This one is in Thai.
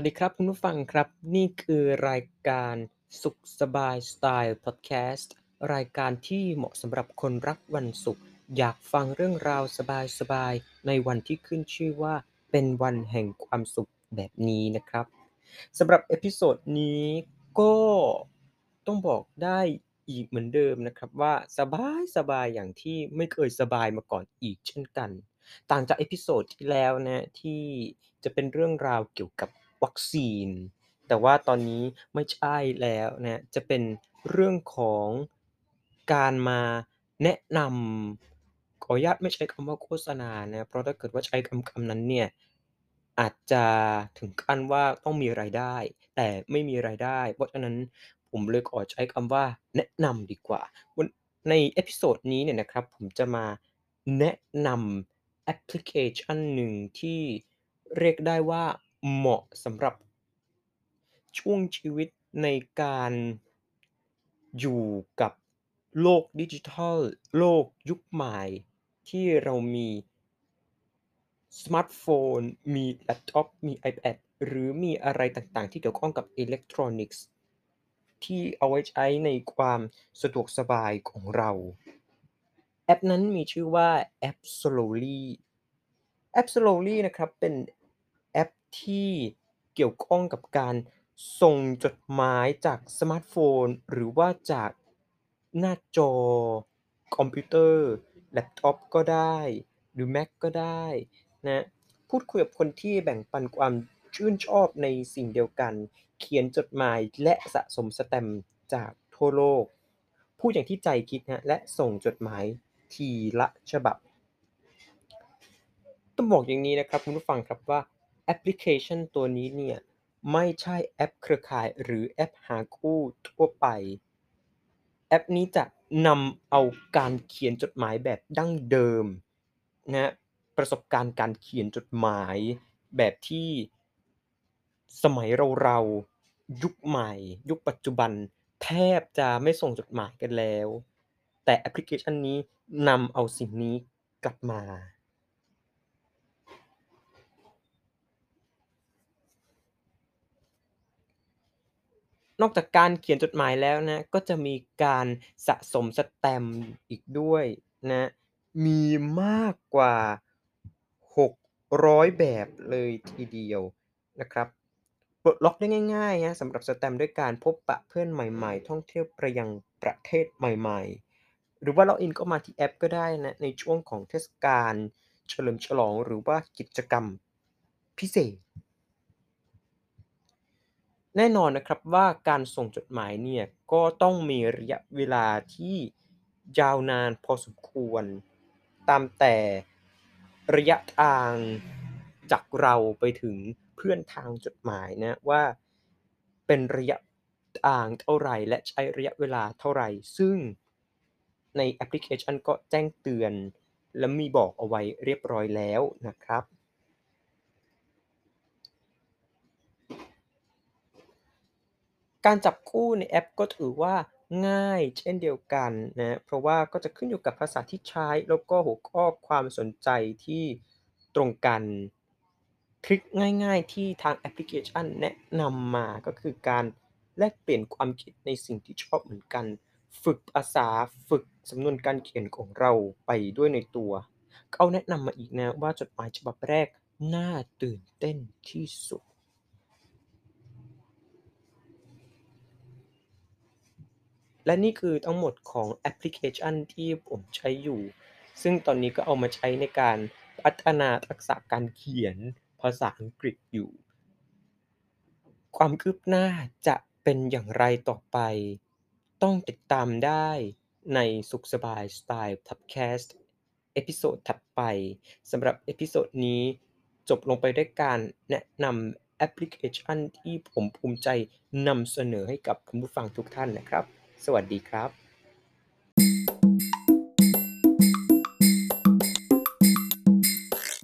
วัสดีครับคุณผู้ฟังครับ นี่คือรายการสุขสบายสไตล์พอดแคสต์รายการที่เหมาะสำหรับคนรักวันศุกร์อยากฟังเรื่องราวสบายๆในวันที่ขึ้นชื่อว่าเป็นวันแห่งความสุขแบบนี้นะครับสำหรับ episode นี้ก็ต้องบอกได้อีกเหมือนเดิมนะครับว่าสบายสบายอย่างที่ไม่เคยสบายมาก่อนอีกเช่นกัน ต่างจาก episode ที่แล้วนะที่จะเป็นเรื่องราวเกี่ยวกับ วัคซีน แต่ว่าตอนนี้ไม่ใช่แล้วนะจะเป็นเรื่องของการมาแนะนำขออนุญาตไม่ใช้คำว่าโฆษณานะเพราะถ้าเกิดว่าใช้คำคำนั้นเนี่ยอาจจะถึงขั้นว่าต้องมีรายได้ แต่ไม่มีรายได้ เพราะฉะนั้นผมเลยขอใช้คำว่าแนะนำดีกว่า ใน episode นี้เนี่ยนะครับผมจะมาแนะนำแอปพลิเคชันหนึ่งที่เรียกได้ว่า เหมาะสำหรับช่วงชีวิตในการอยู่กับโลกดิจิทัล โลกยุคใหม่ ที่เรามีสมาร์ตโฟน มีแล็ปท็อป มี iPad หรือมีอะไรต่างๆ ที่เกี่ยวข้องกับอิเล็กทรอนิกส์ ที่เอาไว้ใช้ในความสะดวกสบายของเรา แอปนั้นมีชื่อว่าแอป Slowly แอป Slowly นะครับเป็น ที่เกี่ยวข้องกับการส่งจดหมายจากสมาร์ทโฟน หรือว่าจากหน้าจอคอมพิวเตอร์ แล็ปท็อปก็ได้ หรือ Mac ก็ได้นะพูดคุยกับคนที่แบ่งปันความชื่นชอบในสิ่งเดียวกัน เขียนจดหมายและสะสมสแตมป์จากทั่วโลก พูดอย่างที่ใจคิดนะและส่งจดหมายทีละฉบับ ต้องบอกอย่างนี้นะครับคุณผู้ฟังครับว่า แอปพลิเคชันตัวนี้เนี่ยไม่ใช่แอปเครือข่ายหรือแอปหาคู่ทั่วไป แอปนี้จะนำเอาการเขียนจดหมายแบบดั้งเดิมนะประสบการณ์การเขียนจดหมายแบบที่สมัยเราๆยุคใหม่ ยุคปัจจุบันแทบจะไม่ส่งจดหมายกันแล้ว แต่แอปพลิเคชันนี้นำเอาสิ่งนี้กลับมา นอกจากการเขียนจดหมายแล้วนะก็จะมีการสะสมสแตมป์อีกด้วยนะมีมากกว่า 600 แบบเลยทีเดียวนะครับปลดล็อกได้ง่ายๆนะสำหรับสแตมป์ด้วยการพบปะเพื่อนใหม่ๆ ท่องเที่ยวไปยังประเทศใหม่ๆ หรือว่าล็อกอินก็มาที่แอปก็ได้นะในช่วงของเทศกาลเฉลิมฉลองหรือว่ากิจกรรมพิเศษ แน่นอนนะครับว่าการส่งจดหมายเนี่ยก็ต้องมีระยะเวลาที่ยาวนานพอสมควร ตามแต่ระยะทางจากเราไปถึงเพื่อนทางจดหมายนะว่าเป็นระยะทางเท่าไรและใช้ระยะเวลาเท่าไรซึ่งในแอปพลิเคชันก็แจ้งเตือน และมีบอกเอาไว้เรียบร้อยแล้วนะครับ การจับคู่ในแอปก็ถือว่าง่ายเช่นเดียวกันนะ เพราะว่าก็จะขึ้นอยู่กับภาษาที่ใช้ แล้วก็หัวข้อความสนใจที่ตรงกันทริกง่ายๆ ที่ทางแอปพลิเคชันแนะนำมาก็คือการแลกเปลี่ยนความคิดในสิ่งที่ชอบเหมือนกัน ฝึกภาษาฝึกสำนวนการเขียนของเราไปด้วยในตัวเขาแนะนำมาอีกนะว่าจดหมายฉบับแรกน่าตื่นเต้นที่สุด และนี่คือทั้งหมดของแอปพลิเคชันที่ผมใช้อยู่ ซึ่งตอนนี้ก็เอามาใช้ในการพัฒนาทักษะการเขียนภาษาอังกฤษอยู่ ความคืบหน้าจะเป็นอย่างไรต่อไป ต้องติดตามได้ในสุขสบายสไตล์พอดแคสต์episode ถัดไปสำหรับ episode นี้จบลงไปด้วยการแนะนำแอปพลิเคชันที่ผมภูมิใจนำเสนอให้กับคุณผู้ฟังทุกท่านนะครับ สวัสดีครับ